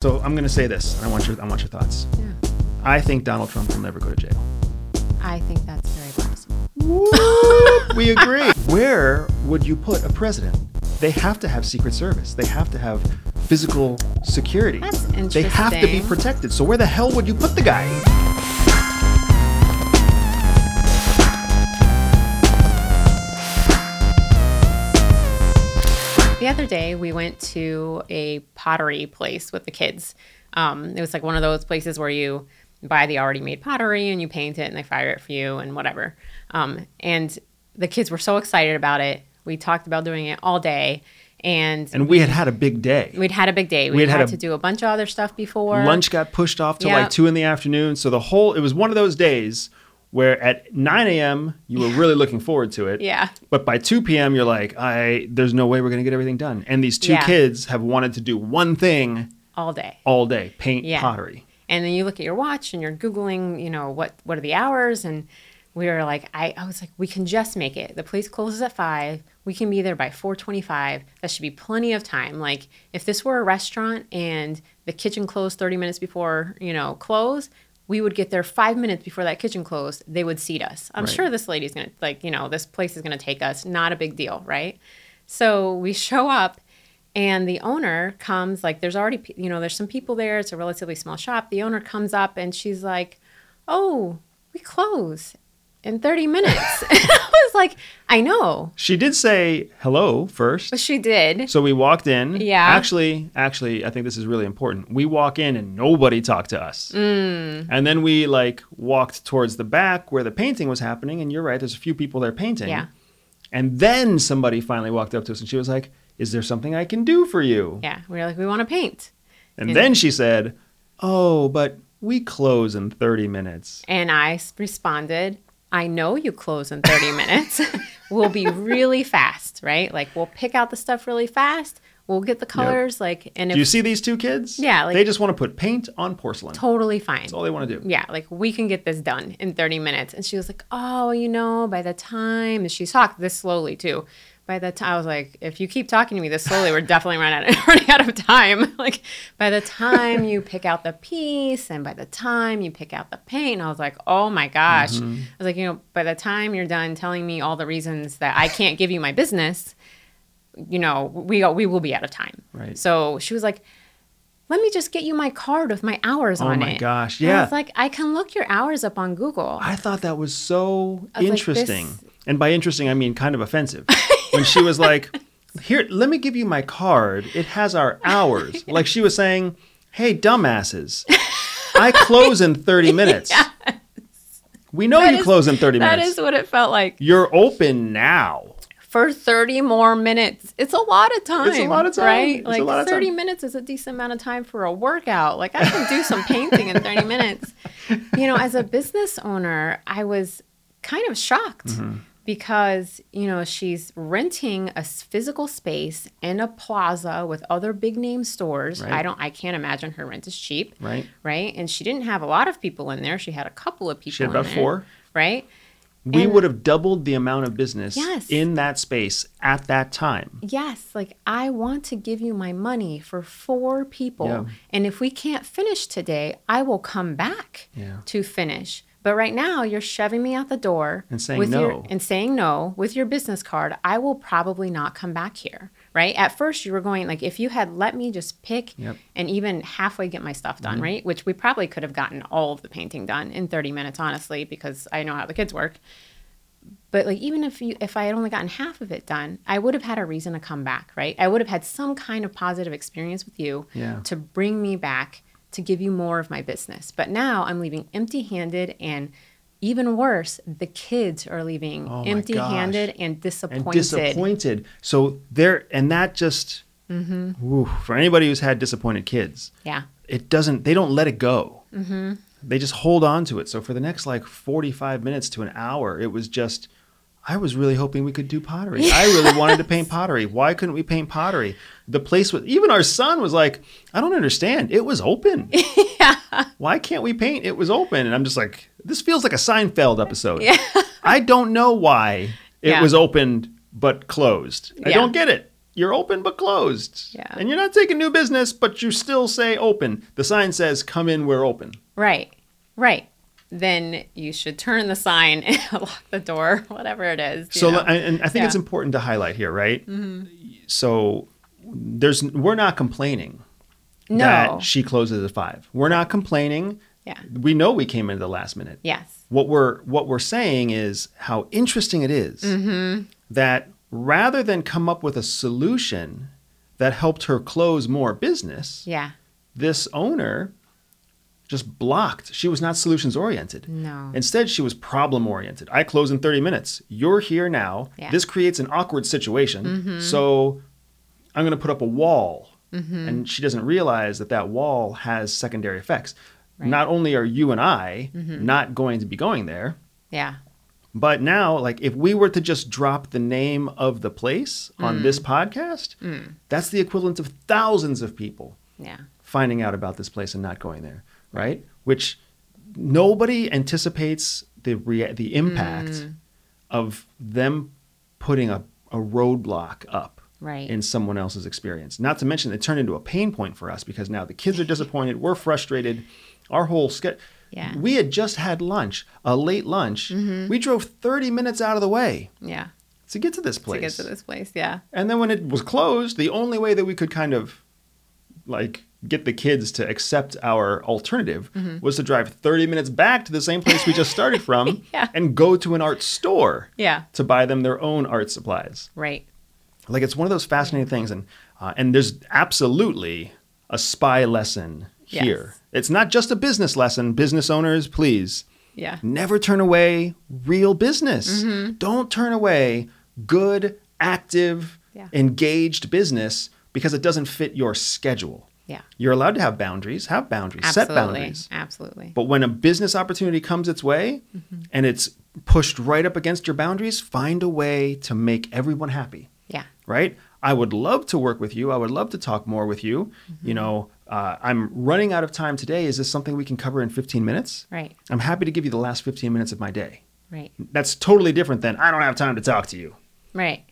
So I'm going to say this, and I want your I want your thoughts. Yeah. I think Donald Trump will never go to jail. I think that's very possible. we agree. Where would you put a president? They have to have Secret Service. They have to have physical security. That's interesting. They have to be protected. So where the hell would you put the guy? The other day, we went to a pottery place with the kids. Um, it was like one of those places where you buy the already made pottery and you paint it and they fire it for you and whatever. Um, and the kids were so excited about it. We talked about doing it all day. And, And we had had a big day. we'd had a big day. We We'd had, had to do a bunch of other stuff before. Lunch got pushed off to Yeah. like two in the afternoon. So the whole it was one of those days where at 9 a.m. you were really looking forward to it. Yeah. But by 2 p.m. you're like, I there's no way we're gonna get everything done. And these two Yeah. kids have wanted to do one thing All day. all day: paint Yeah. pottery. and then you look at your watch and you're googling you know what what are the hours and we were like I, I was like we can just make it the place closes at five we can be there by 4.25 that should be plenty of time like if this were a restaurant and the kitchen closed 30 minutes before you know close we would get there five minutes before that kitchen closed they would seat us. I'm Right. sure this lady's gonna like you know this place is gonna take us. Not a big deal right? So we show up and the owner comes like there's already you know there's some people there. It's a relatively small shop. The owner comes up and she's like oh we close in 30 minutes i was like i know She did say hello first. but she did So we walked in. Yeah. Actually, actually, I think this is really important. We walk in and nobody talked to us. Mm. And then we like walked towards the back where the painting was happening. And you're right, there's a few people there painting. Yeah. And then somebody finally walked up to us and she was like, "Is there something I can do for you?" yeah we were like we want to paint And And- then she said, "Oh, but we close in 30 minutes." and I responded i know you close in 30 minutes we'll be really fast right like we'll pick out the stuff really fast we'll get the colors like and Do if you see these two kids? Yeah, like- they just want to put paint on porcelain. totally fine That's all they want to do. yeah, like we can get this done in 30 minutes. And she was like, oh, you know, by the time, and she talked this slowly too. By the time, I was like, if you keep talking to me this slowly, we're definitely running out, running out of time. like, by the time you pick out the piece and by the time you pick out the paint, I was like, oh my gosh. Mm-hmm. I was like, you know, by the time you're done telling me all the reasons that I can't give you my business, you know, we, we will be out of time. Right. So she was like, let me just get you my card with my hours Oh on it. Oh my gosh, And I yeah. was like, I can look your hours up on Google. I thought that was so I was like, interesting. this- And by interesting, I mean kind of offensive. when she was like, Here, let me give you my card. It has our hours. Like she was saying, Hey, dumbasses, I close in 30 minutes. We know That you is- close in 30 minutes. is what it felt like. You're open now. For 30 more minutes. It's a lot of time. It's a lot of time. Right? It's like lot of 30 time. minutes is a decent amount of time for a workout. Like I can do some painting in 30 minutes. You know, as a business owner, I was kind of shocked Mm-hmm. Because, you know, she's renting a physical space in a plaza with other big name stores. Right. I don't I can't imagine her rent is cheap. Right. Right? And she didn't have a lot of people in there. She had a couple of people She had about there, four. Right? We And- would have doubled the amount of business Yes. in that space at that time. Yes, like I want to give you my money for four people. Yeah. And if we can't finish today, I will come back Yeah. to finish. But right now, you're shoving me out the door And saying with your- no. and saying no with your business card. I will probably not come back here. Right? At first, you were going like, if you had let me just pick Yep. and even halfway get my stuff done, mm-hmm. right? Which we probably could have gotten all of the painting done in 30 minutes, honestly, because I know how the kids work but like even if you if i had only gotten half of it done i would have had a reason to come back right i would have had some kind of positive experience with you Yeah. to bring me back to give you more of my business but now i'm leaving empty handed and even worse the kids are leaving Oh empty handed gosh. and and disappointed disappointed. So there, and that just whew, for anybody who's had disappointed kids, yeah it doesn't. They don't let it go. Mm-hmm. They just hold on to it. So for the next like forty-five minutes to an hour, it was just. I was really hoping we could do pottery. I really wanted to paint pottery. Why couldn't we paint pottery? The place was even our son was like, I don't understand. It was open. yeah. Why can't we paint? It was open. And I'm just like, this feels like a Seinfeld episode. Yeah. I don't know why it Yeah. was opened but closed. I Yeah. don't get it. you're open but closed. Yeah. And you're not taking new business, but you still say open. The sign says, come in, we're open. Right. Right. Then you should turn the sign and lock the door, whatever it is. So, know? and I think it's important to highlight here, right? So, there's we're not complaining no. that she closes at five. We're not complaining. Yeah. We know we came into the last minute. Yes. What we're what we're saying is how interesting it is Mm-hmm. that rather than come up with a solution that helped her close more business, Yeah. this owner just blocked. She was not solutions oriented. No. Instead, she was problem oriented. I close in 30 minutes. You're here now. Yeah. This creates an awkward situation. Mm-hmm. So I'm going to put up a wall. Mm-hmm. And she doesn't realize that that wall has secondary effects. Right. Not only are you and I mm-hmm. not going to be going there, Yeah. but now, like, if we were to just drop the name of the place on mm. this podcast, mm. that's the equivalent of thousands of people Yeah. finding out about this place and not going there, right? Which nobody anticipates the rea- the impact Mm. of them putting a, a roadblock up Right. in someone else's experience. Not to mention, it turned into a pain point for us because now the kids are disappointed, we're frustrated, our whole schedule. Yeah. We had just had lunch, a late lunch. We drove 30 minutes out of the way Yeah. to get to this place. To get to this place. Yeah. And then when it was closed, the only way that we could kind of like get the kids to accept our alternative Mm-hmm. was to drive 30 minutes back to the same place we just started from Yeah. and go to an art store Yeah. to buy them their own art supplies. Right. Like it's one of those fascinating things and uh, and there's absolutely a spy lesson here. Yes. It's not just a business lesson. Business owners, please Yeah. Never turn away real business. Mm-hmm. Don't turn away good, active, Yeah. engaged business because it doesn't fit your schedule. Yeah. You're allowed to have boundaries, have boundaries, set boundaries. Absolutely. But when a business opportunity comes its way Mm-hmm. and it's pushed right up against your boundaries, find a way to make everyone happy Yeah. right? I would love to work with you. I would love to talk more with you. Mm-hmm. You know, uh, I'm running out of time today. Is this something we can cover in 15 minutes? Right. I'm happy to give you the last 15 minutes of my day. Right. That's totally different than I don't have time to talk to you. Right.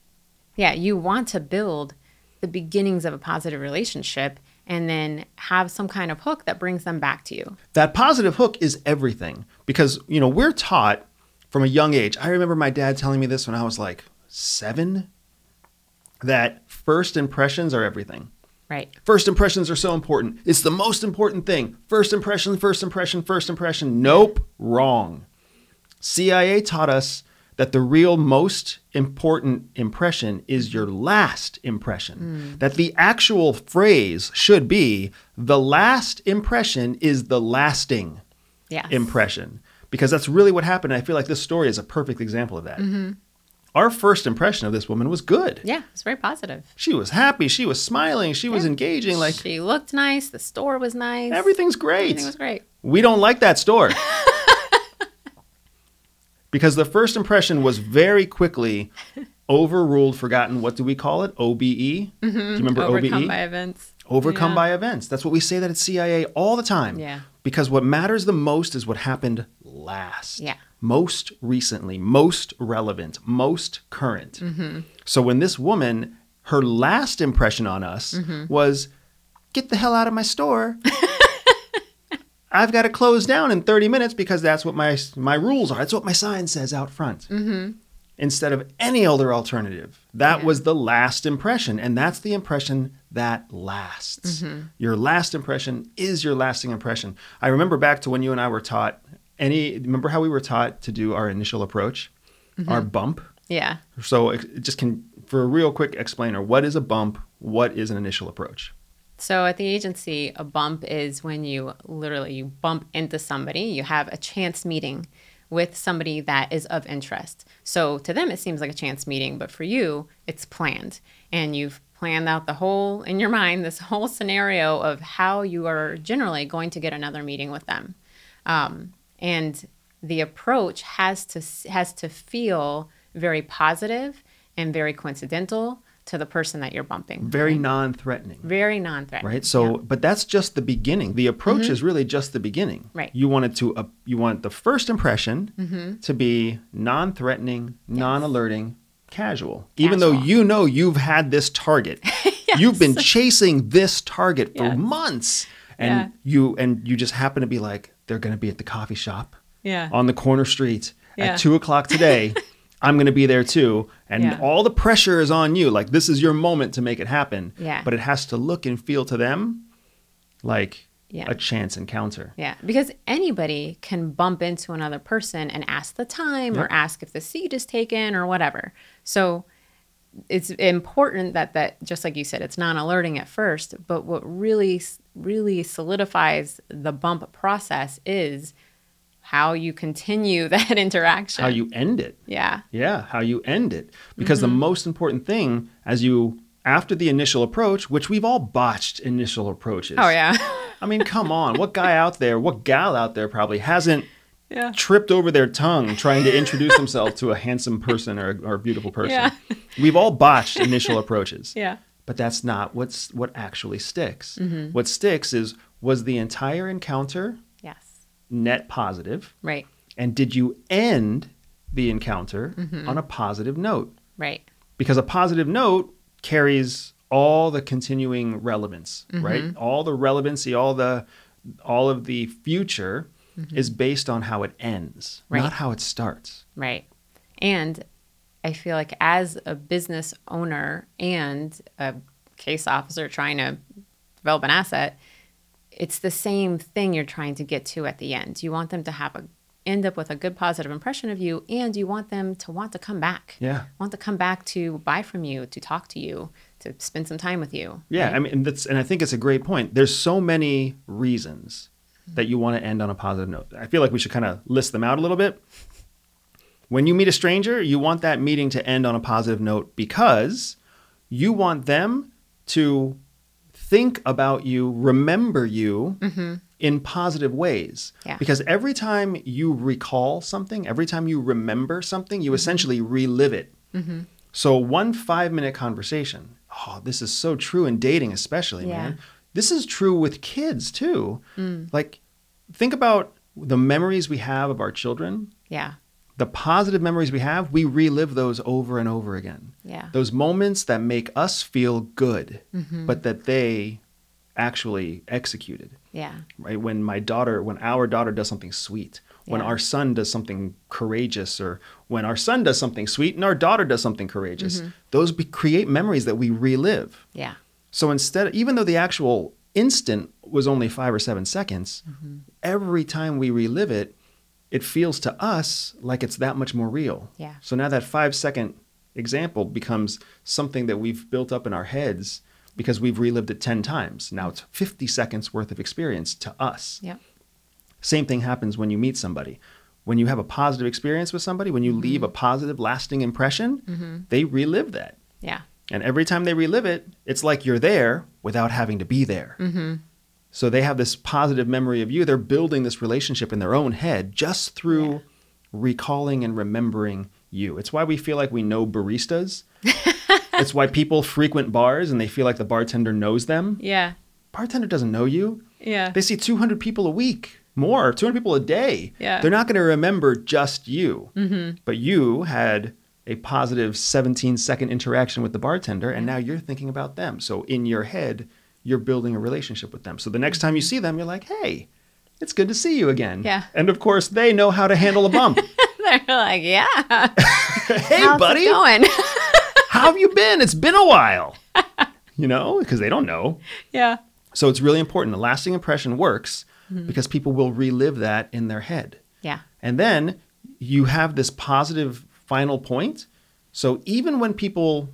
Yeah, you want to build the beginnings of a positive relationship and then have some kind of hook that brings them back to you. That positive hook is everything because, you know, we're taught from a young age. I remember my dad telling me this when I was like seven that first impressions are everything. Right. First impressions are so important. It's the most important thing. First impression, first impression, first impression. Nope, wrong. CIA taught us that the real most important impression is your last impression. Mm. That the actual phrase should be the last impression is the lasting Yes. impression. Because that's really what happened. And I feel like this story is a perfect example of that. Mm-hmm. Our first impression of this woman was good. Yeah, it's very positive. She was happy. She was smiling. She was engaging. Like she looked nice, the store was nice. everything's great. Everything was great. We don't like that store. because the first impression was very quickly overruled, forgotten. What do we call it? OBE? Do you remember Overcome OBE? Overcome by events. Overcome Yeah. by events. That's what we say that at CIA all the time. Yeah. Because what matters the most is what happened last. Yeah. Most recently, most relevant, most current. Mm-hmm. So when this woman, her last impression on us Mm-hmm. was, get the hell out of my store. I've got to close down in 30 minutes because that's what my my rules are. That's what my sign says out front. Mm-hmm. Instead of any other alternative. That Yeah. was the last impression. And that's the impression that lasts. Mm-hmm. Your last impression is your lasting impression. I remember back to when you and I were taught any, remember how we were taught to do our initial approach, mm-hmm. our bump? Yeah. So it just can, for a real quick explainer, what is a bump? What is an initial approach? So at the agency, a bump is when you literally you bump into somebody, you have a chance meeting with somebody that is of interest. So to them it seems like a chance meeting, but for you it's planned and you've planned out the whole in your mind this whole scenario of how you are generally going to get another meeting with them. Um, and the approach has to has to feel very positive and very coincidental to the person that you're bumping. Very non threatening. Very non-threatening. Right. So, Yeah. but that's just the beginning. The approach is really just the beginning. Mm-hmm. Right. You wanted to, uh, you want the first impression Mm-hmm. to be non-threatening, non-alerting, casual. Even though you know you've had this target. You've been chasing this target for Yes. months. And Yeah. you and you just happen to be like, they're gonna be at the coffee shop Yeah. on the corner street at two o'clock today. I'm gonna be there too. And Yeah. all the pressure is on you. Like this is your moment to make it happen. Yeah. But it has to look and feel to them like Yeah. a chance encounter. Yeah, because anybody can bump into another person and ask the time or ask if the seat is taken or whatever. So it's important that that just like you said, it's non-alerting at first, but what really really solidifies the bump process is how you continue that interaction. How you end it. yeah. Yeah, how you end it. Because the most important thing as you after the initial approach, which we've all botched initial approaches. Oh yeah. I mean, come on. What guy out there, what gal out there probably hasn't yeah. tripped over their tongue trying to introduce themselves to a handsome person or, or a beautiful person? Yeah. We've all botched initial approaches. Yeah. But that's not what's what actually sticks. Mm-hmm. What sticks is was the entire encounter. Net positive? Right. And did you end the encounter Mm-hmm. on a positive note? Right. because a positive note carries all the continuing relevance Mm-hmm. right all the relevancy all the all of the future is based on how it ends Mm-hmm. Right. not how it starts Right. And I feel like as a business owner and a case officer trying to develop an asset, it's the same thing you're trying to get to at the end. You want them to have a end up with a good positive impression of you and you want them to want to come back. yeah Want to come back to buy from you, to talk to you, to spend some time with you. yeah right? i mean that's and i think it's a great point there's so many reasons that you want to end on a positive note i feel like we should kind of list them out a little bit when you meet a stranger you want that meeting to end on a positive note because you want them to think about you, remember you mm-hmm. in positive ways. Yeah. Because every time you recall something, every time you remember something, you mm-hmm. essentially relive it. Mm-hmm. So, one five minute conversation, oh, this is so true in dating, especially, Yeah. man. This is true with kids too. Mm. Like, think about the memories we have of our children Yeah. The positive memories we have, we relive those over and over again. Yeah. Those moments that make us feel good, Mm-hmm. but that they actually executed. Yeah. Right? When my daughter, when our daughter does something sweet, when our son does something courageous, or when our son does something sweet and our daughter does something courageous, Mm-hmm. those be- create memories that we relive. Yeah. So instead, even though the actual instant was only five or seven seconds, Mm-hmm. every time we relive it, it feels to us like it's that much more real. Yeah. So now that five second example becomes something that we've built up in our heads because we've relived it 10 times. Now it's 50 seconds worth of experience to us. Yep. Same thing happens when you meet somebody. When you have a positive experience with somebody, when you leave a positive, lasting impression, they relive that. Yeah. And every time they relive it, it's like you're there without having to be there. Mm-hmm. So they have this positive memory of you. They're building this relationship in their own head just through Yeah. recalling and remembering you. It's why we feel like we know baristas. it's why people frequent bars and they feel like the bartender knows them. Yeah. Bartender doesn't know you. Yeah. They see 200 people a week, more, 200 people a day. Yeah. They're not going to remember just you. Mm-hmm. But you had a positive 17 second interaction with the bartender, and now you're thinking about them. So in your head, you're building a relationship with them. So the next time you see them, you're like, hey, it's good to see you again. Yeah. And of course, they know how to handle a bump. They're like, yeah. hey, How's buddy, it going? how have you been? It's been a while. you know, because they don't know. yeah. So it's really important. A lasting impression works mm-hmm. because people will relive that in their head. Yeah. And then you have this positive final point. So even when people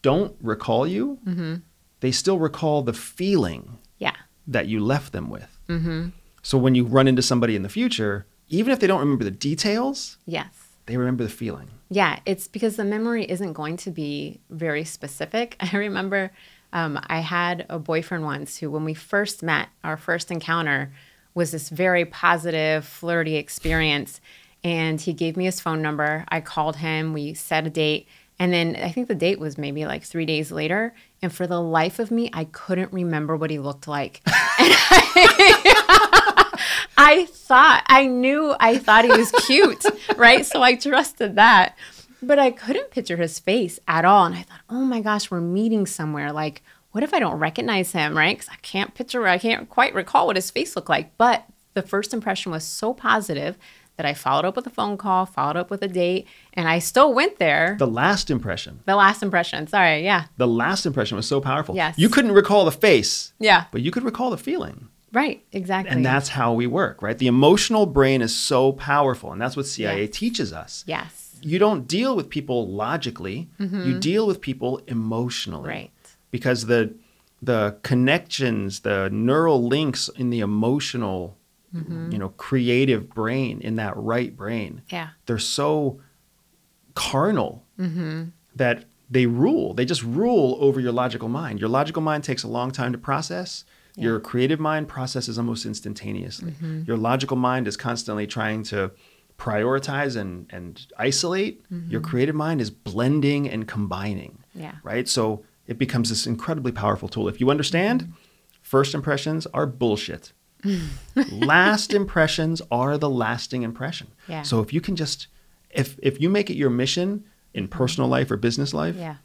don't recall you, mm-hmm. They still recall the feeling Yeah. that you left them with. Mm-hmm. So when you run into somebody in the future, even if they don't remember the details, Yes. they remember the feeling. Yeah, it's because the memory isn't going to be very specific. I remember um, I had a boyfriend once who, when we first met, our first encounter was this very positive, flirty experience. And he gave me his phone number. I called him, we set a date. And then I think the date was maybe like three days later. And for the life of me, I couldn't remember what he looked like. I thought I knew I thought he was cute, right? So I trusted that. but I couldn't picture his face at all. And I thought, oh my gosh, we're meeting somewhere. Like, what if I don't recognize him, right? Because I can't picture, I can't quite recall what his face looked like. But the first impression was so positive that I followed up with a phone call, followed up with a date, and I still went there. The last impression. The last impression. Sorry, yeah. The last impression was so powerful. Yes. You couldn't recall the face, Yeah. but you could recall the feeling. Right, exactly. And that's how we work, right? The emotional brain is so powerful, and that's what CIA Yes. teaches us. yes. You don't deal with people logically, mm-hmm. you deal with people emotionally. Right. Because the the connections, the neural links in the emotional, you know, creative brain, in that right brain, Yeah. they're so carnal Mm-hmm. that they rule. They just rule over your logical mind. Your logical mind takes a long time to process. Your creative mind processes almost instantaneously. Mm-hmm. Your logical mind is constantly trying to prioritize and, and isolate. Your creative mind is blending and combining. Mm-hmm. Yeah. Right? So it becomes this incredibly powerful tool. If you understand, first impressions are bullshit. Last impressions are the lasting impression. Yeah. So if you can just if if you make it your mission in personal life or business life, Yeah.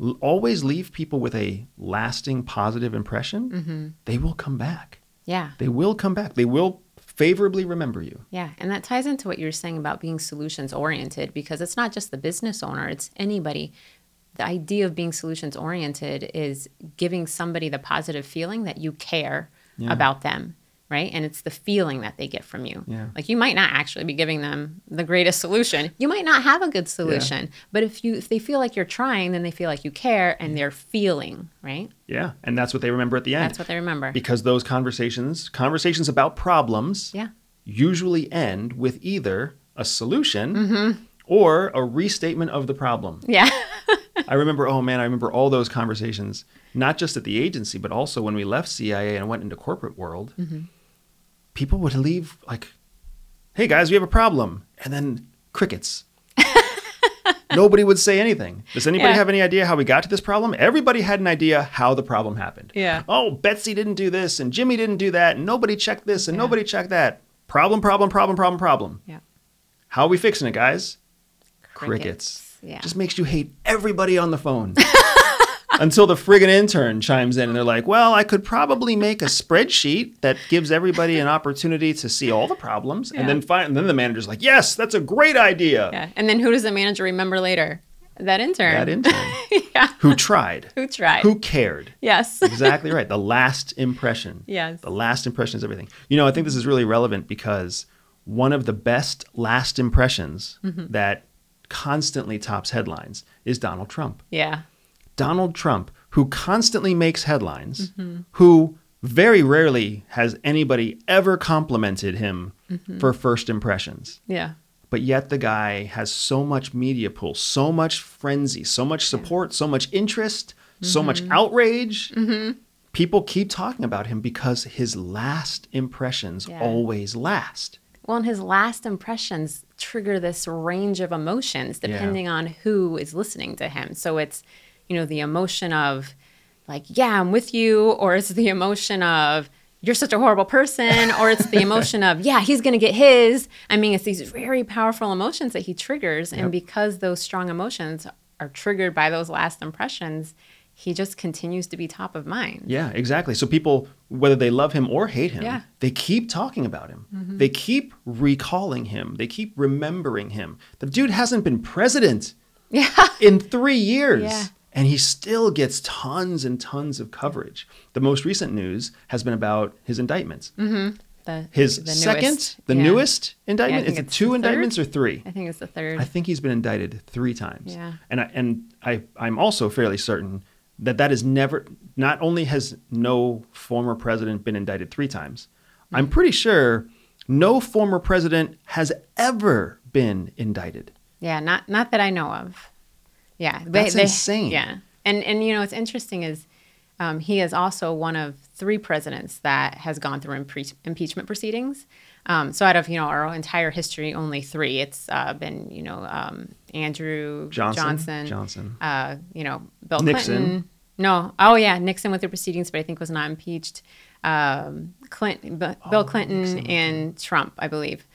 l- always leave people with a lasting positive impression, Mm-hmm. they will come back. Yeah. They will come back. They will favorably remember you. Yeah, and that ties into what you're saying about being solutions oriented because it's not just the business owner, it's anybody. The idea of being solutions oriented is giving somebody the positive feeling that you care Yeah. about them, right? And it's the feeling that they get from you. Yeah. Like you might not actually be giving them the greatest solution. You might not have a good solution, but if you if they feel like you're trying, then they feel like you care and they're feeling, right? Yeah. And that's what they remember at the end. That's what they remember. because those conversations, conversations about problems, Yeah. usually end with either a solution Mm-hmm. or a restatement of the problem. Yeah. I remember, oh man, I remember all those conversations, not just at the agency, but also when we left CIA and went into corporate world. Mm-hmm. People would leave like, "Hey guys, we have a problem," and then crickets. Nobody would say anything. Does anybody Yeah. have any idea how we got to this problem? Everybody had an idea how the problem happened. Yeah. Oh, Betsy didn't do this, and Jimmy didn't do that, and nobody checked this, and Yeah. nobody checked that. Problem, problem, problem, problem, problem. yeah. How are we fixing it, guys? crickets. Yeah. Just makes you hate everybody on the phone. Until the friggin' intern chimes in and they're like, well, I could probably make a spreadsheet that gives everybody an opportunity to see all the problems. And then find, and then the manager's like, yes, that's a great idea. Yeah. And then who does the manager remember later? That intern. That intern yeah. who tried, Who tried? who cared. Yes. Exactly right. The last impression. Yes. The last impression is everything. You know, I think this is really relevant because one of the best last impressions Mm-hmm. that constantly tops headlines is Donald Trump. Yeah. Donald Trump, who constantly makes headlines, Mm-hmm. who very rarely has anybody ever complimented him Mm-hmm. for first impressions. Yeah. But yet the guy has so much media pull, so much frenzy, so much support, so much interest, so much Mm-hmm. outrage. People keep talking about him because his last impressions Yeah. always last. Well, and his last impressions trigger this range of emotions depending on who is listening to him. So it's, you know, the emotion of, like, yeah, I'm with you, or it's the emotion of, you're such a horrible person, or it's the emotion of, yeah, he's to get his. I mean, it's these very powerful emotions that he triggers. And because those strong emotions are triggered by those last impressions, he just continues to be top of mind. Yeah, exactly. So people, whether they love him or hate him, Yeah. they keep talking about him. Mm-hmm. They keep recalling him. They keep remembering him. The dude hasn't been president Yeah. in three years. Yeah. And he still gets tons and tons of coverage. The most recent news has been about his indictments. The, His the second, the newest indictment. is it two indictments third. or three? I think it's the third. I think he's been indicted three times. Yeah. And I, and I I'm also fairly certain that that is never. Not only has no former president been indicted three times. I'm pretty sure no former president has ever been indicted. Yeah, not not that I know of. Yeah, That's insane. Yeah, and and you know what's interesting is um, he is also one of three presidents that has gone through impeachment proceedings. Um, so out of you know our entire history, only three. It's uh, been you know um, Andrew Johnson. Johnson, Johnson. Uh, you know Bill Nixon. Clinton. No, oh yeah, Nixon went through proceedings, but I think was not impeached. Um, Clinton, B- Bill Clinton, Oh, Nixon, and Trump, I believe.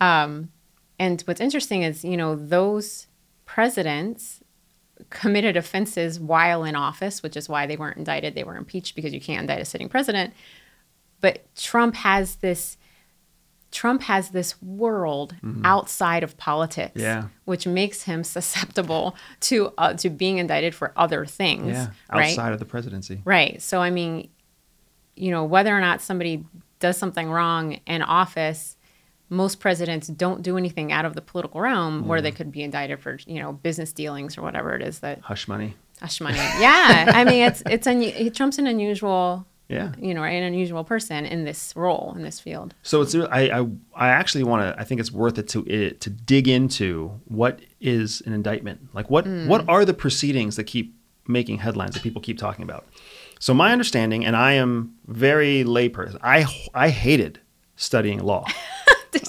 Um, and what's interesting is, you know, those presidents committed offenses while in office, which is why they weren't indicted. They were impeached because you can't indict a sitting president. But Trump has this Trump has this world outside of politics, Yeah. which makes him susceptible to uh, to being indicted for other things, Yeah. right? Outside of the presidency. Right. So I mean, you know, whether or not somebody does something wrong in office, most presidents don't do anything out of the political realm where they could be indicted for, you know, business dealings or whatever it is that Hush money. hush money. Yeah. I mean, it's it's un- Trump's an unusual, Yeah. you know, an unusual person in this role in this field. So it's I I, I actually want to I think it's worth it to it, to dig into what is an indictment. Like what Hmm. what are the proceedings that keep making headlines that people keep talking about? So my understanding, and I am very layperson. I I hated studying law.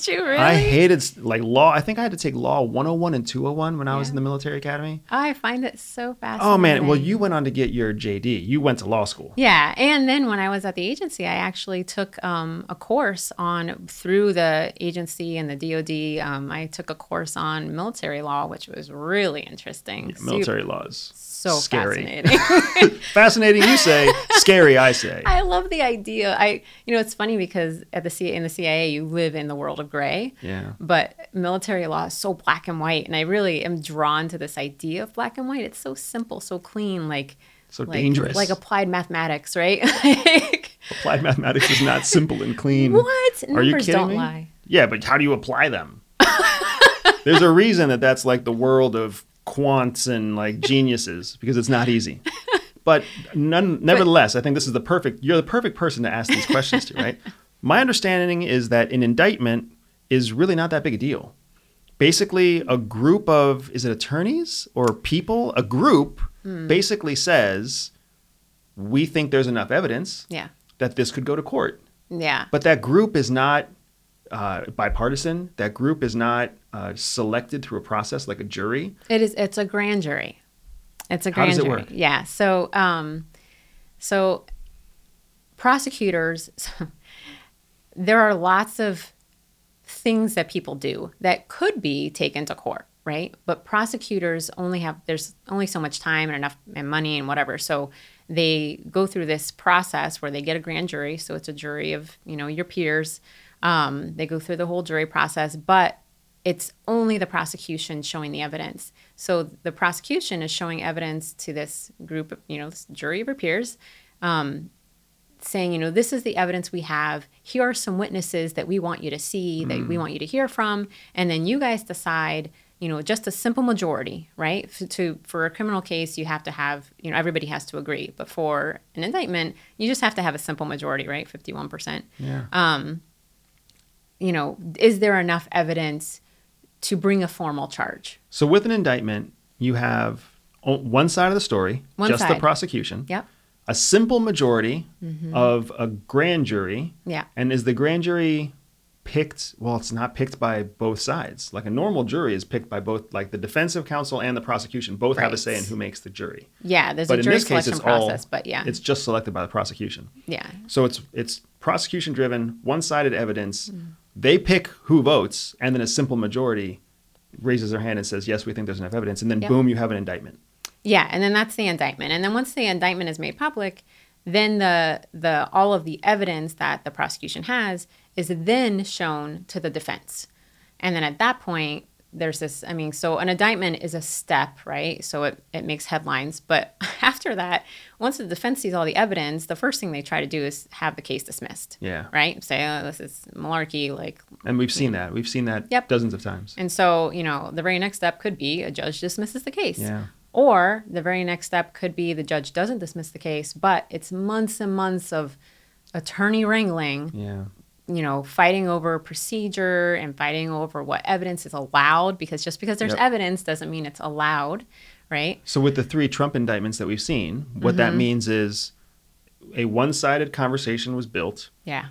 Did you really? I hated like law. I think I had to take law 101 and 201 when I was in the military academy. Oh, I find it so fascinating. Oh man, well you went on to get your JD. You went to law school. Yeah, and then when I was at the agency, I actually took um, a course on through the agency and the DoD. Um, I took a course on military law, which was really interesting. Super- Military laws. So scary. fascinating. Fascinating you say, scary I say. I love the idea. I, you know, it's funny because at the C in the CIA, you live in the world of gray. Yeah. But military law is so black and white, and I really am drawn to this idea of black and white. It's so simple, so clean, like So like, dangerous. like applied mathematics, right? Like, Applied mathematics is not simple and clean. what? Are you kidding don't me? lie. Yeah, but how do you apply them? There's a reason that that's like the world of quants and like geniuses because it's not easy. But none, nevertheless, I think this is the perfect. You're the perfect person to ask these questions to, right? My understanding is that an indictment is really not that big a deal. Basically, a group of is it attorneys or people? A group Hmm. basically says we think there's enough evidence Yeah. that this could go to court. Yeah. But that group is not uh, bipartisan. That group is not uh, selected through a process like a jury. It is. It's a grand jury. It's a grand How does it jury. work? Yeah. So, um, so prosecutors, there are lots of things that people do that could be taken to court, right? But prosecutors only have there's only so much time and enough and money and whatever. So they go through this process where they get a grand jury. So it's a jury of you know your peers. Um, they go through the whole jury process, but it's only the prosecution showing the evidence. So the prosecution is showing evidence to this group, of, you know, this jury of her peers, um, saying, you know, this is the evidence we have. Here are some witnesses that we want you to see, that we want you to hear from, and then you guys decide. You know, just a simple majority, right? F- To for a criminal case, you have to have, you know, everybody has to agree. But for an indictment, you just have to have a simple majority, right? Fifty-one percent Yeah. You know, is there enough evidence to bring a formal charge? so with an indictment, you have one side of the story, One just the prosecution. Yep. A simple majority of a grand jury. Yeah. And is the grand jury picked? Well, it's not picked by both sides. Like a normal jury is picked by both, like the defensive counsel and the prosecution both have a say in who makes the jury. Yeah, there's But a in jury this case, selection it's all process, but yeah. it's just selected by the prosecution. yeah. So it's it's prosecution driven, one sided evidence. Mm. They pick who votes, and then a simple majority raises their hand and says, "Yes, we think there's enough evidence," and then Yep. boom, you have an indictment. Yeah, and then that's the indictment. And then once the indictment is made public, then the the all of the evidence that the prosecution has is then shown to the defense. And then at that point, there's this I mean, so an indictment is a step, right? So it, it makes headlines. But after that, once the defense sees all the evidence, the first thing they try to do is have the case dismissed. Yeah. Right? Say, oh, this is malarkey, like And we've seen that. We've seen that Yep. dozens of times. And so, you know, the very next step could be a judge dismisses the case. Yeah. Or the very next step could be the judge doesn't dismiss the case, but it's months and months of attorney wrangling, Yeah. You know, fighting over procedure and fighting over what evidence is allowed because just because there's Yep. evidence doesn't mean it's allowed, right? So with the three Trump indictments that we've seen, what that Mm-hmm. means is a one-sided conversation was built. Yeah.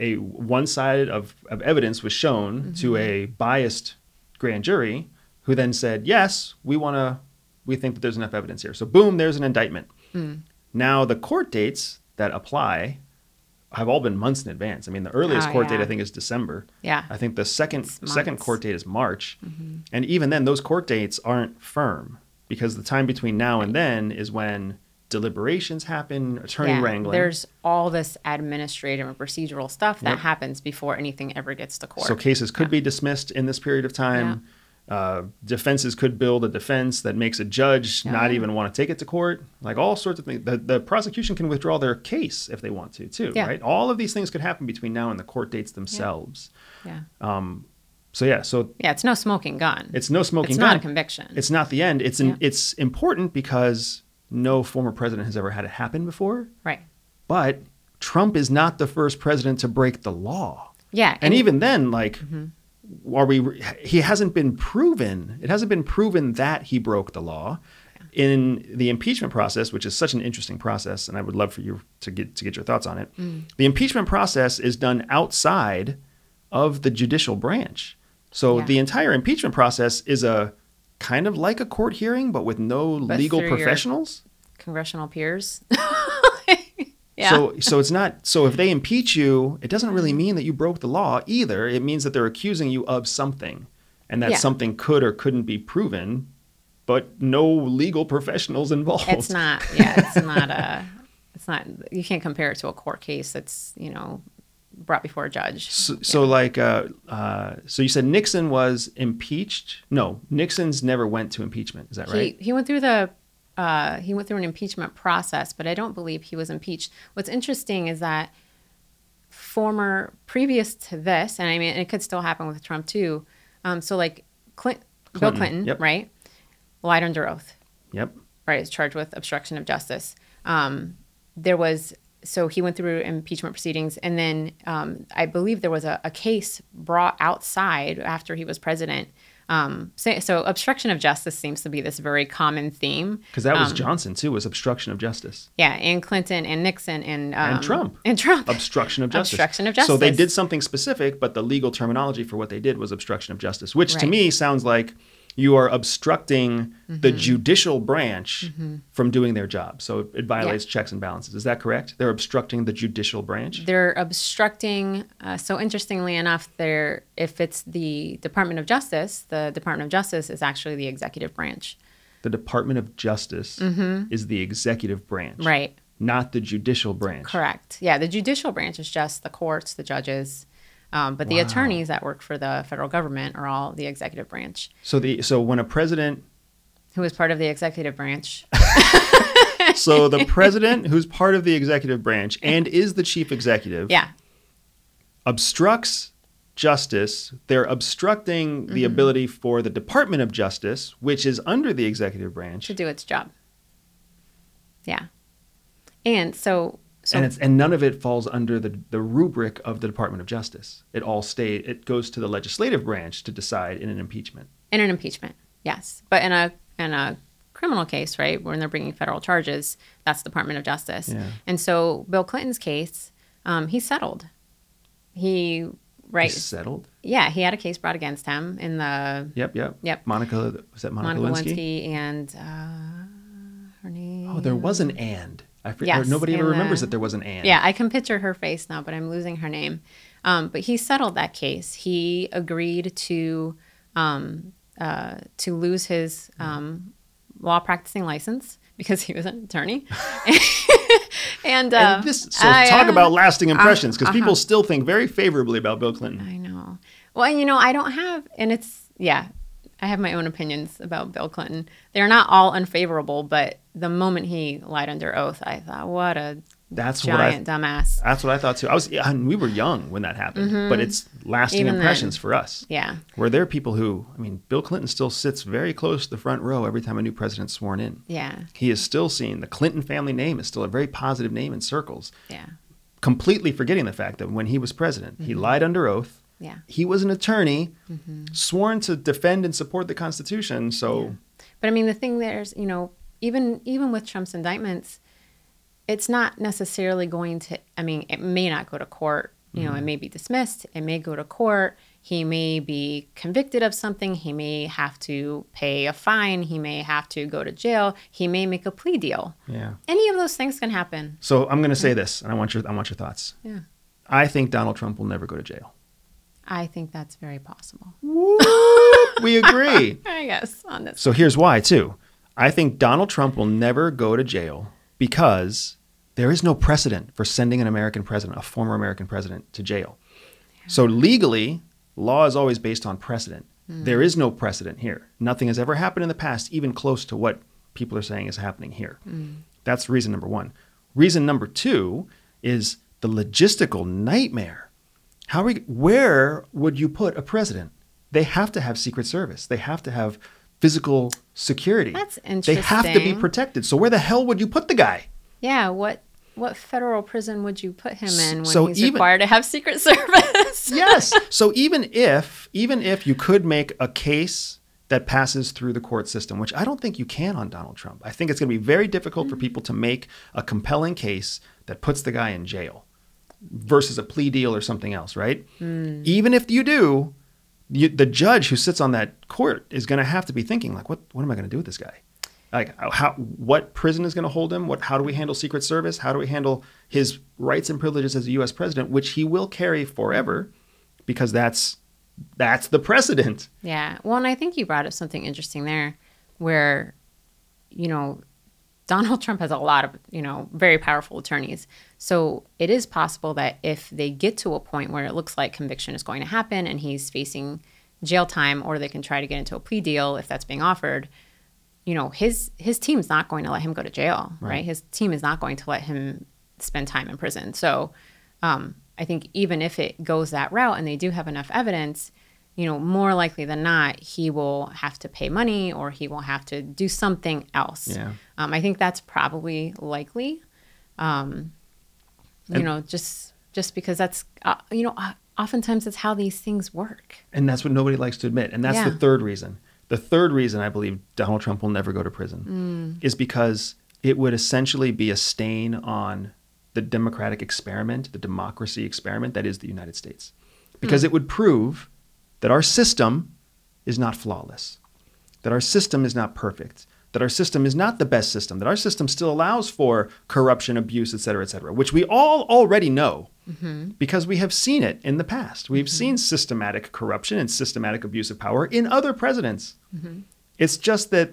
A one-sided of, of evidence was shown to Mm-hmm. a biased grand jury, who then said, "Yes, we want to. We think that there's enough evidence here." So boom, there's an indictment. Mm. Now the court dates that apply have all been months in advance. I mean, the earliest Oh, court date. I think is December. Yeah. I think the second second court date is March, mm-hmm. and even then, those court dates aren't firm because the time between now and then is when deliberations happen, attorney Yeah, wrangling. There's all this administrative and procedural stuff that Yep. happens before anything ever gets to court. So cases could be dismissed in this period of time. Uh, defenses could build a defense that makes a judge not even want to take it to court. Like all sorts of things. The, the prosecution can withdraw their case if they want to, too. Yeah. Right. All of these things could happen between now and the court dates themselves. yeah, Um. So yeah. So yeah, it's no smoking gun. it's no smoking gun. It's gun. not a conviction. It's not the end. It's an, it's important because no former president has ever had it happen before. right. But Trump is not the first president to break the law. Yeah, and, and- even then like Mm-hmm. Are we he hasn't been proven it hasn't been proven that he broke the law in the impeachment process which is such an interesting process and i would love for you to get to get your thoughts on it Mm. the impeachment process is done outside of the judicial branch so Yeah. the entire impeachment process is a kind of like a court hearing but with no But legal professionals Congressional peers. yeah. so so it's not so if they impeach you, it doesn't really mean that you broke the law either. It means that they're accusing you of something and that Yeah. something could or couldn't be proven, but no legal professionals involved. it's not. Yeah, it's not a. It's not. You can't compare it to a court case that's you know brought before a judge. So, so like uh, uh, so you said Nixon was impeached? No, Nixon's never went to impeachment. Is that right? He he went through the uh, he went through an impeachment process, but I don't believe he was impeached. What's interesting is that former previous to this, and I mean it could still happen with Trump too. Um, so like Clint, Bill Clinton, Clinton, yep. right, lied under oath, Yep. right, is charged with obstruction of justice. Um, there was so he went through impeachment proceedings, and then um, I believe there was a, a case brought outside after he was president. Um, so, so obstruction of justice seems to be this very common theme. Because that was Um, Johnson too, was obstruction of justice. Yeah, and Clinton and Nixon and um, And Trump. and Trump. Obstruction of justice. Obstruction of justice. So they did something specific, but the legal terminology for what they did was obstruction of justice, which to me sounds like you are obstructing Mm-hmm. the judicial branch from doing their job. So it violates checks and balances. Is that correct? They're obstructing the judicial branch? They're obstructing. Uh, so interestingly enough, they're if it's the Department of Justice, the Department of Justice is actually the executive branch, The Department of Justice is the executive branch, Mm-hmm. right? not the judicial branch. Correct. Yeah, the judicial branch is just the courts, the judges, um, but the Wow. attorneys that work for the federal government are all the executive branch. So the so when a president Who is part of the executive branch? so the president who's part of the executive branch and is the chief executive Yeah, obstructs justice, they're obstructing the Mm-hmm. ability for the Department of Justice, which is under the executive branch, to do its job. Yeah, and so so and it's and none of it falls under the, the rubric of the Department of Justice. It all stay it goes to the legislative branch to decide in an impeachment. in an impeachment, yes, but in a in a criminal case, right, when they're bringing federal charges, that's Department of Justice. Yeah. And so Bill Clinton's case, um, he settled. He right, Is settled. yeah, he had a case brought against him in the Yep, yep. Yep. Monica was that Monica, Monica Lewinsky? Lewinsky and uh, her name. Oh, there was an and. I. Yes, nobody ever remembers the- that there was an and. Yeah, I can picture her face now, but I'm losing her name. Um, but he settled that case. He agreed to um, uh, to lose his um, law practicing license because he was an attorney. and, uh, And this so I, talk uh, about lasting impressions because uh-huh. people still think very favorably about Bill Clinton. I know. Well, you know, I don't have, and it's yeah, I have my own opinions about Bill Clinton. They're not all unfavorable, but the moment he lied under oath, I thought, what a That's what I giant dumbass. That's what I thought too. I was, yeah, and we were young when that happened, but it's lasting Mm-hmm. Even impressions then. for us. Yeah. Where there are people who, I mean, Bill Clinton still sits very close to the front row every time a new president's sworn in. Yeah. He is still seen. The Clinton family name is still a very positive name in circles, Yeah. completely forgetting the fact that when he was president, he Mm-hmm. lied under oath. Yeah. He was an attorney, Mm-hmm. sworn to defend and support the Constitution. So, But I mean, the thing there's, you know, even even with Trump's indictments, it's not necessarily going to. I mean, it may not go to court You know, it mm-hmm. may be dismissed, it may go to court, he may be convicted of something, he may have to pay a fine, he may have to go to jail, he may make a plea deal. Yeah. Any of those things can happen. So I'm going to say mm. this, and I want your I want your thoughts. Yeah. I think Donald Trump will never go to jail. I think that's very possible. We agree. I guess on this. so here's why too. I think Donald Trump will never go to jail because there is no precedent for sending an American president, a former American president, to jail. So legally, law is always based on precedent. Mm. There is no precedent here. Nothing has ever happened in the past, even close to what people are saying is happening here. Mm. That's reason number one. Reason number two is the logistical nightmare. How are we, where would you put a president? They have to have Secret Service. They have to have physical security. That's interesting. They have to be protected. So where the hell would you put the guy? Yeah, what what federal prison would you put him in when So he's even- required to have Secret Service? yes. So even if even if you could make a case that passes through the court system, which I don't think you can on Donald Trump. I think it's going to be very difficult for mm. people to make a compelling case that puts the guy in jail versus a plea deal or something else, right? Mm. Even if you do, you, the judge who sits on that court is going to have to be thinking like, what what am I going to do with this guy? Like how what prison is going to hold him? What how do we handle Secret Service? How do we handle his rights and privileges as a U.S. president, which he will carry forever, because that's that's the precedent. Yeah. Well, and I think you brought up something interesting there where, you know, Donald Trump has a lot of, you know, very powerful attorneys. So it is possible that if they get to a point where it looks like conviction is going to happen and he's facing jail time or they can try to get into a plea deal if that's being offered, you know, his his team's not going to let him go to jail, right? Right. His team is not going to let him spend time in prison. So um, I think even if it goes that route and they do have enough evidence, you know, more likely than not, he will have to pay money or he will have to do something else. Yeah. Um, I think that's probably likely. Um, you And- know, just just because that's uh, you know, uh, oftentimes that's how these things work. And that's what nobody likes to admit. And that's Yeah. the third reason. The third reason I believe Donald Trump will never go to prison is because it would essentially be a stain on the democratic experiment, the democracy experiment that is the United States. Because it would prove that our system is not flawless, that our system is not perfect, that our system is not the best system, that our system still allows for corruption, abuse, et cetera, et cetera, which we all already know mm-hmm. because we have seen it in the past. We've mm-hmm. seen systematic corruption and systematic abuse of power in other presidents. Mm-hmm. It's just that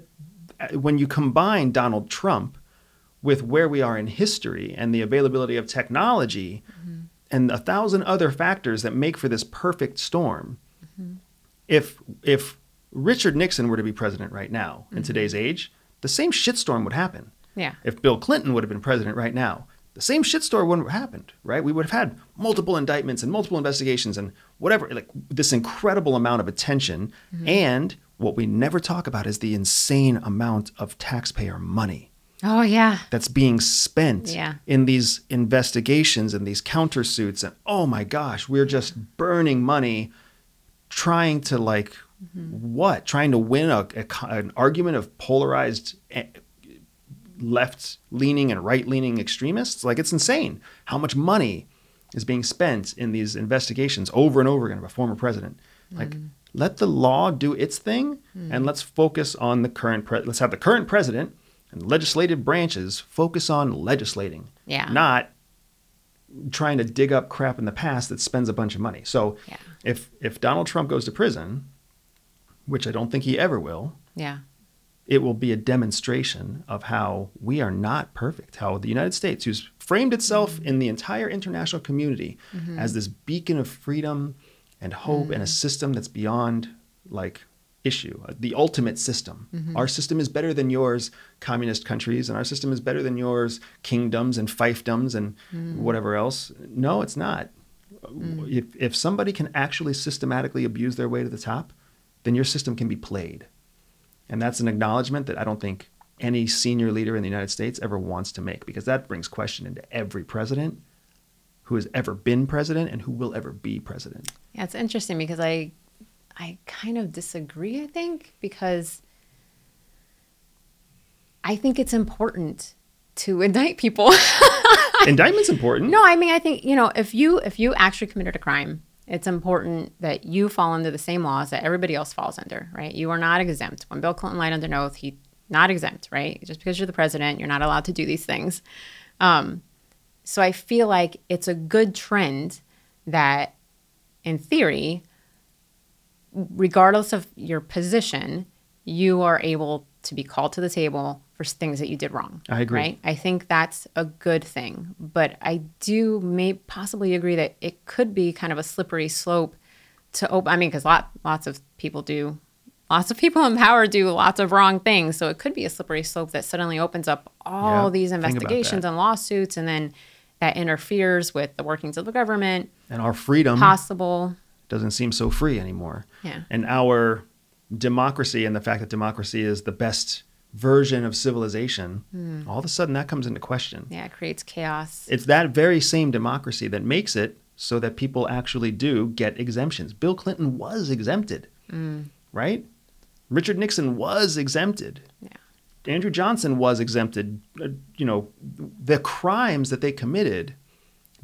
uh, when you combine Donald Trump with where we are in history and the availability of technology and a thousand other factors that make for this perfect storm, if if Richard Nixon were to be president right now in mm-hmm. today's age, the same shitstorm would happen. Yeah. If Bill Clinton would have been president right now, the same shitstorm wouldn't have happened, right? We would have had multiple indictments and multiple investigations and whatever, like this incredible amount of attention. Mm-hmm. And what we never talk about is the insane amount of taxpayer money Oh yeah. that's being spent Yeah. in these investigations and these countersuits. And oh my gosh, we're just burning money trying to like mm-hmm. what? Trying to win a, a an argument of polarized eh, left leaning and right leaning extremists? Like it's insane how much money is being spent in these investigations over and over again of a former president. Like mm. let the law do its thing hmm. and let's focus on the current pre- let's have the current president and legislative branches focus on legislating. Yeah. Not trying to dig up crap in the past that spends a bunch of money. So Yeah. if if Donald Trump goes to prison, which I don't think he ever will, Yeah. it will be a demonstration of how we are not perfect. How the United States, who's framed itself mm-hmm. in the entire international community mm-hmm. as this beacon of freedom and hope and a mm. system that's beyond like issue, uh, the ultimate system. Mm-hmm. Our system is better than yours, communist countries, and our system is better than yours, kingdoms and fiefdoms and mm. whatever else. No, it's not. Mm. If, if somebody can actually systematically abuse their way to the top, then your system can be played. And that's an acknowledgement that I don't think any senior leader in the United States ever wants to make because that brings question into every president who has ever been president and who will ever be president. Yeah, it's interesting because I I kind of disagree, I think, because I think it's important to indict people. Indictment's important. No, I mean, I think you know, if you if you actually committed a crime, it's important that you fall under the same laws that everybody else falls under, right? You are not exempt. When Bill Clinton lied under oath, he not exempt, right? Just because you're the president, you're not allowed to do these things. Um, so I feel like it's a good trend that, in theory, regardless of your position, you are able to be called to the table for things that you did wrong. I agree. Right? I think that's a good thing. But I do may possibly agree that it could be kind of a slippery slope to open. I mean, because lot, lots of people do, lots of people in power do lots of wrong things. So it could be a slippery slope that suddenly opens up all Yep. these investigations and lawsuits, and then that interferes with the workings of the government. And our freedom Possible. doesn't seem so free anymore. Yeah. And our democracy and the fact that democracy is the best version of civilization, Hmm. all of a sudden that comes into question. Yeah, it creates chaos. It's that very same democracy that makes it so that people actually do get exemptions. Bill Clinton was exempted, Mm. right? Richard Nixon was exempted. Yeah. Andrew Johnson was exempted. Uh, You know, the crimes that they committed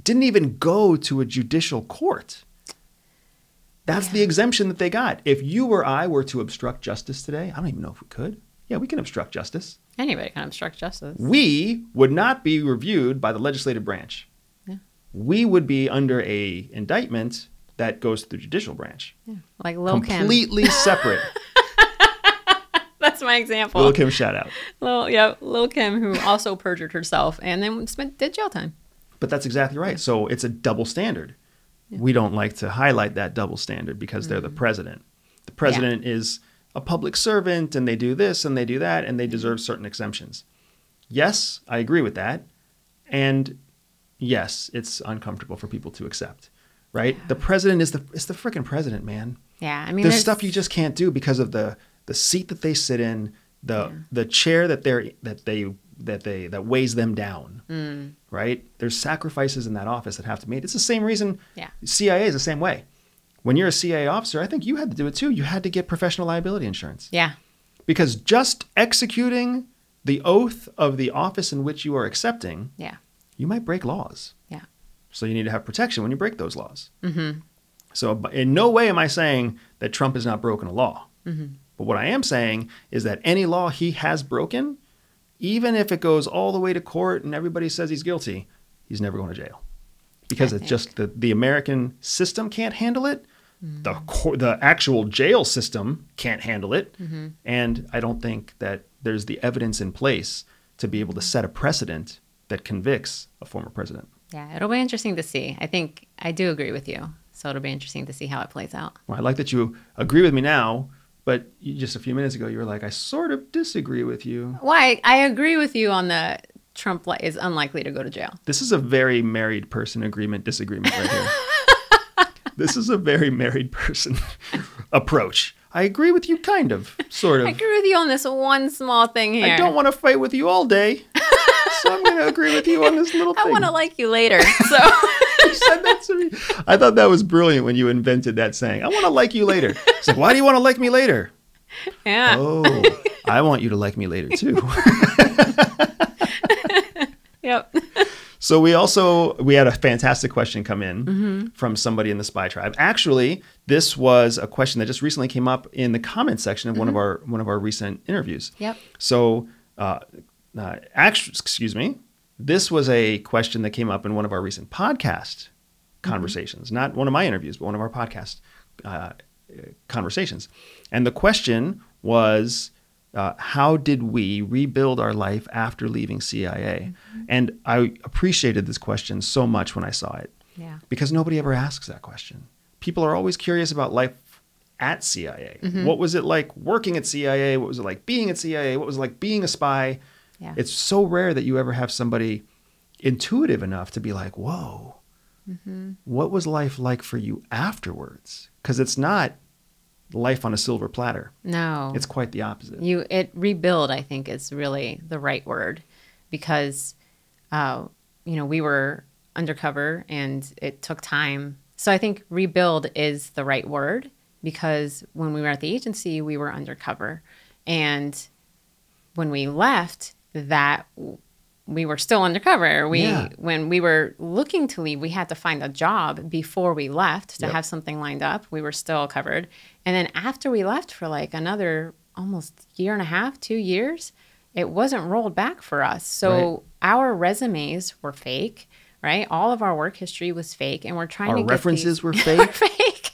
didn't even go to a judicial court. That's the exemption that they got. If you or I were to obstruct justice today, I don't even know if we could. Yeah, we can obstruct justice. Anybody can obstruct justice. We would not be reviewed by the legislative branch. Yeah. We would be under a indictment that goes to the judicial branch. Yeah. Like Lil Kim. Completely separate. That's my example. Lil Kim shout out. Lil, yeah, Lil Kim, who also perjured herself and then spent did jail time. But that's exactly right. So it's a double standard. We don't like to highlight that double standard because they're the president. The president is a public servant and they do this and they do that and they deserve certain exemptions. Yes, I agree with that. And yes, it's uncomfortable for people to accept. Right? The president is the it's the freaking president, man. Yeah, I mean, There's stuff you just can't do because of the the seat that they sit in, the Yeah. the chair that they're that they that they that weighs them down. Mm. Right? There's sacrifices in that office that have to be made. It's the same reason Yeah. CIA is the same way. When you're a CIA officer, I think you had to do it too. You had to get professional liability insurance Yeah, because just executing the oath of the office in which you are accepting, yeah, you might break laws. yeah. So you need to have protection when you break those laws. Mm-hmm. So in no way am I saying that Trump has not broken a law. Mm-hmm. But what I am saying is that any law he has broken, even if it goes all the way to court and everybody says he's guilty, he's never going to jail. Because I it's just the, the American system can't handle it. The mm-hmm. cor- the actual jail system can't handle it. Mm-hmm. And I don't think that there's the evidence in place to be able to set a precedent that convicts a former president. Yeah, it'll be interesting to see. I think I do agree with you. So it'll be interesting to see how it plays out. Well, I like that you agree with me now, but you, just a few minutes ago you were like, I sort of disagree with you. Why? I agree with you on the Trump li- is unlikely to go to jail. This is a very married person agreement disagreement right here. this is a very married person approach. I agree with you, kind of, sort of. I agree with you on this one small thing here. I don't want to fight with you all day, so I'm going to agree with you on this little thing. I want to like you later. So said that to me. I thought that was brilliant when you invented that saying. I want to like you later. It's like, why do you want to like me later? yeah, Oh, I want you to like me later too. yep. So we also we had a fantastic question come in Mm-hmm. from somebody in the spy tribe. Actually, this was a question that just recently came up in the comment section of one Mm-hmm. of our one of our recent interviews. Yep. So, uh, uh, actually, excuse me, this was a question that came up in one of our recent podcast Mm-hmm. conversations, not one of my interviews, but one of our podcast uh, conversations. And the question was, uh, how did we rebuild our life after leaving CIA? And I appreciated this question so much when I saw it Yeah. because nobody ever asks that question. People are always curious about life at CIA. Mm-hmm. What was it like working at CIA? What was it like being at CIA? What was it like being a spy? Yeah. It's so rare that you ever have somebody intuitive enough to be like, whoa, Mm-hmm. what was life like for you afterwards? Because it's not life on a silver platter. No. It's quite the opposite. you it rebuild i think is really the right word because uh, you know we were undercover and it took time so i think rebuild is the right word because when we were at the agency we were undercover and when we left that we were still undercover. We Yeah. when we were looking to leave, we had to find a job before we left to Yep. have something lined up. We were still covered. And then after we left for like another almost year and a half, 2 years, it wasn't rolled back for us. So Right. our resumes were fake, right? All of our work history was fake and we're trying Our to get references these- were fake. fake.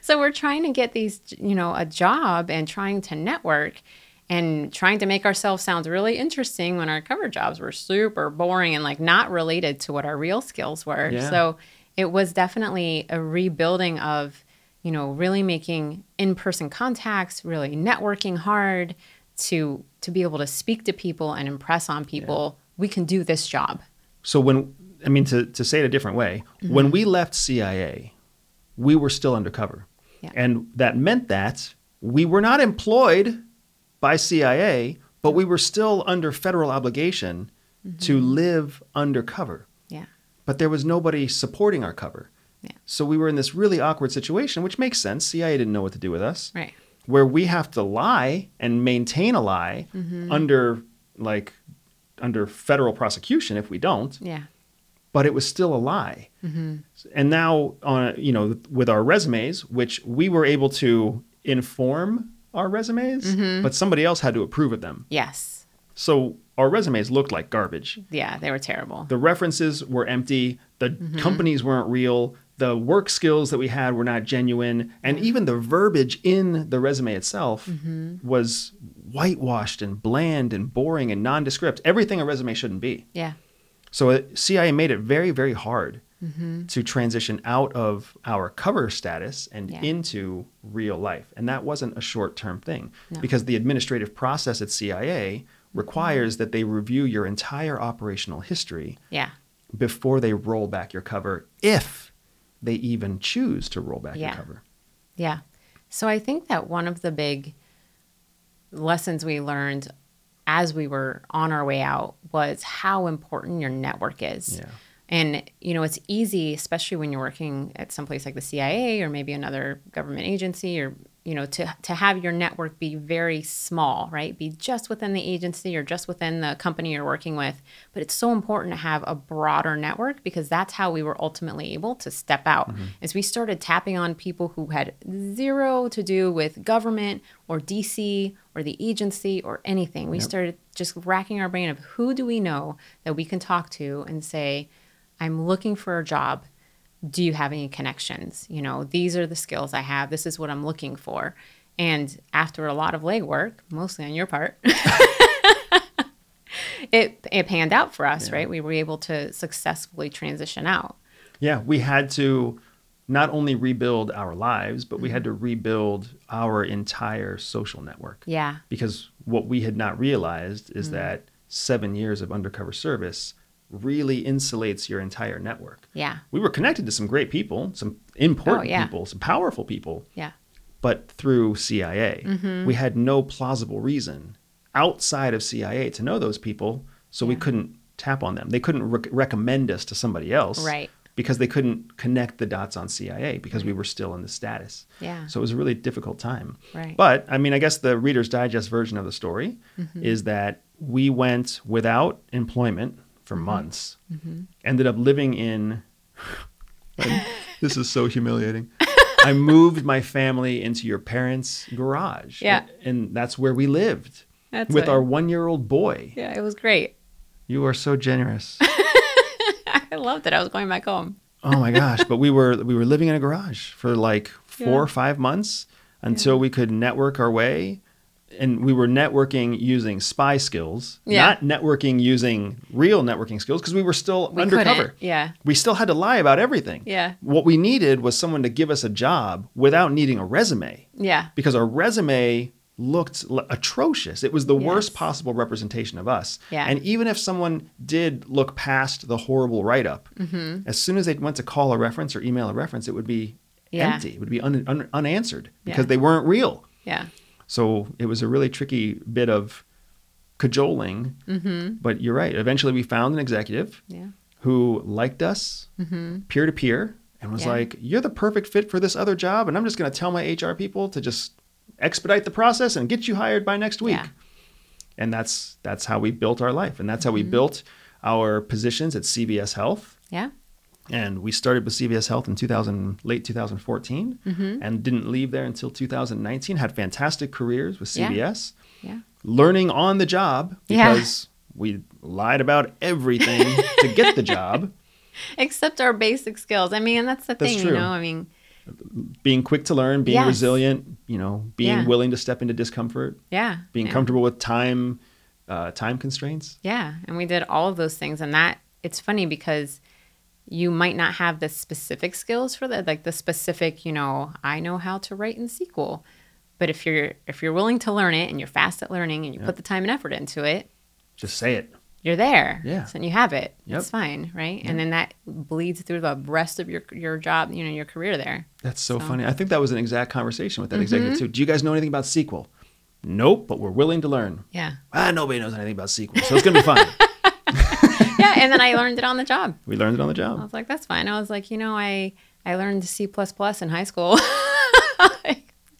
So we're trying to get these, you know, a job and trying to network and trying to make ourselves sound really interesting when our cover jobs were super boring and like not related to what our real skills were. Yeah. So it was definitely a rebuilding of, you know, really making in-person contacts, really networking hard to to be able to speak to people and impress on people. We can do this job. So when I mean to to say it a different way, Mm-hmm. when we left CIA, we were still undercover. Yeah. And that meant that we were not employed by CIA, but we were still under federal obligation to Mm-hmm. live undercover. Yeah. But there was nobody supporting our cover. Yeah. So we were in this really awkward situation, which makes sense. CIA didn't know what to do with us. Right. Where we have to lie and maintain a lie Mm-hmm. under like under federal prosecution if we don't Yeah. but it was still a lie. Hmm. And now, on you know, with our resumes, which we were able to inform our resumes, mm-hmm. but somebody else had to approve of them. Yes. So our resumes looked like garbage. Yeah, they were terrible. The references were empty. The mm-hmm. companies weren't real. The work skills that we had were not genuine, and even the verbiage in the resume itself mm-hmm. was whitewashed and bland and boring and nondescript. Everything a resume shouldn't be. Yeah. So uh, CIA made it very, very hard to transition out of our cover status and Yeah. into real life. And that wasn't a short term thing No. because the administrative process at CIA requires that they review your entire operational history Yeah. before they roll back your cover, if they even choose to roll back Yeah. your cover. Yeah. So I think that one of the big lessons we learned as we were on our way out was how important your network is. Yeah. And you know, it's easy, especially when you're working at some place like the CIA or maybe another government agency or you know, to to have your network be very small, right? Be just within the agency or just within the company you're working with. But it's so important to have a broader network because that's how we were ultimately able to step out. Mm-hmm. As we started tapping on people who had zero to do with government or DC or the agency or anything. We Yep. started just racking our brain of who do we know that we can talk to and say, I'm looking for a job. Do you have any connections? You know, these are the skills I have. This is what I'm looking for. And after a lot of legwork, mostly on your part, it it panned out for us, Yeah. right? We were able to successfully transition out. Yeah, we had to not only rebuild our lives, but we Mm-hmm. had to rebuild our entire social network. Yeah. because what we had not realized is that seven years of undercover service really insulates your entire network. Yeah. We were connected to some great people, some important Oh, yeah. people, some powerful people, Yeah. but through CIA, Mm-hmm. we had no plausible reason outside of CIA to know those people, so we couldn't tap on them. They couldn't rec- recommend us to somebody else, Right. Because they couldn't connect the dots on CIA because we were still in the status. Yeah. So it was a really difficult time. Right. But I mean, I guess the Reader's Digest version of the story Mm-hmm. is that we went without employment for Mm-hmm. months, ended up living in. this is so humiliating. I moved my family into your parents' garage. Yeah. And that's where we lived That's with it. our one year old boy. Yeah, it was great. You are so generous. I loved it. I was going back home. oh my gosh but we were we were living in a garage for like four Yeah. or five months until we could network our way and we were networking using spy skills Yeah. not networking using real networking skills because we were still We undercover couldn't. Yeah. we still had to lie about everything Yeah. what we needed was someone to give us a job without needing a resume Yeah. because our resume looked atrocious. It was the worst possible representation of us. Yeah. And even if someone did look past the horrible write up, Mm-hmm. as soon as they went to call a reference or email a reference, it would be Yeah. empty. It would be un- un- unanswered because Yeah. they weren't real. Yeah. So it was a really tricky bit of cajoling. Mm-hmm. But you're right. Eventually, we found an executive Yeah. who liked us peer to peer and was. Yeah. like, You're the perfect fit for this other job. And I'm just going to tell my HR people to just expedite the process and get you hired by next week. Yeah. And that's that's how we built our life. And that's how we Mm-hmm. built our positions at CVS Health. Yeah. And we started with CVS Health in 2000, late 2014, and didn't leave there until 2019. Had fantastic careers with CVS, Yeah. learning on the job Yeah. because we lied about everything to get the job. Except our basic skills. I mean, that's the That's thing, true. you know. I mean, Being quick to learn, being Yes. resilient, you know, being Yeah. willing to step into discomfort, yeah. being yeah. comfortable with time, uh, time constraints. Yeah, and we did all of those things, and that it's funny because you might not have the specific skills for that, like the specific, you know, I know how to write in SQL, but if you're if you're willing to learn it and you're fast at learning and you put the time and effort into it, Just say it. you're there. Yeah. So, and you have it. Yep. It's fine, right? And then that bleeds through the rest of your your job, you know, your career there. That's so, So- funny. I think that was an exact conversation with that executive too. Do you guys know anything about SQL? Nope, but we're willing to learn. Yeah. Ah, nobody knows anything about SQL, so it's gonna be fine. yeah, and then I learned it on the job. we learned it on the job. I was like, that's fine. I was like, you know, I I learned C plus plus in high school.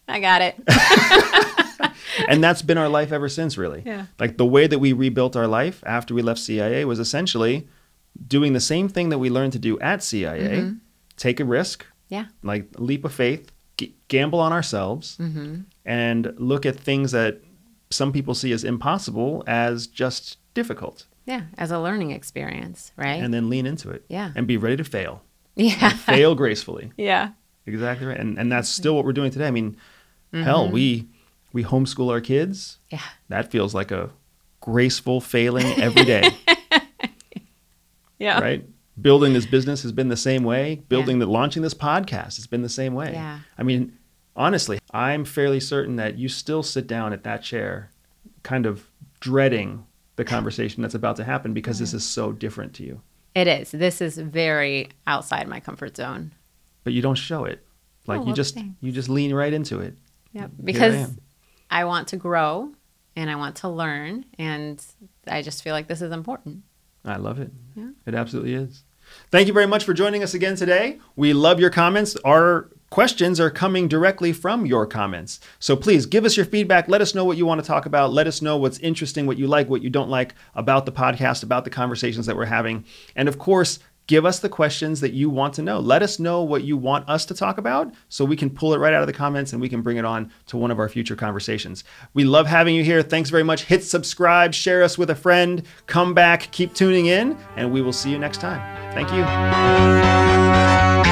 I got it. and that's been our life ever since really Yeah. like the way that we rebuilt our life after we left cia was essentially doing the same thing that we learned to do at cia Mm-hmm. take a risk Yeah. like leap of faith g- gamble on ourselves Mm-hmm. and look at things that some people see as impossible as just difficult Yeah, as a learning experience, right? and then lean into it Yeah. and be ready to fail yeah. fail gracefully Yeah. exactly right and, and that's still what we're doing today i mean mm-hmm. hell we we homeschool our kids Yeah. that feels like a graceful failing every day, Yeah. right? Building this business has been the same way. Building the launching this podcast has been the same way. Yeah. I mean, honestly, I'm fairly certain that you still sit down at that chair, kind of dreading the conversation that's about to happen because this is so different to you. It is. This is very outside my comfort zone. But you don't show it. Oh, like Oh, you just you just lean right into it. Yep. Here I Because. I want to grow and I want to learn and I just feel like this is important. I love it. Yeah. It absolutely is. Thank you very much for joining us again today. We love your comments. Our questions are coming directly from your comments. So please give us your feedback. Let us know what you want to talk about. Let us know what's interesting, what you like, what you don't like about the podcast, about the conversations that we're having. And of course, give us the questions that you want to know. Let us know what you want us to talk about so we can pull it right out of the comments and we can bring it on to one of our future conversations. We love having you here. Thanks very much. Hit subscribe, share us with a friend, come back, keep tuning in, and we will see you next time. Thank you.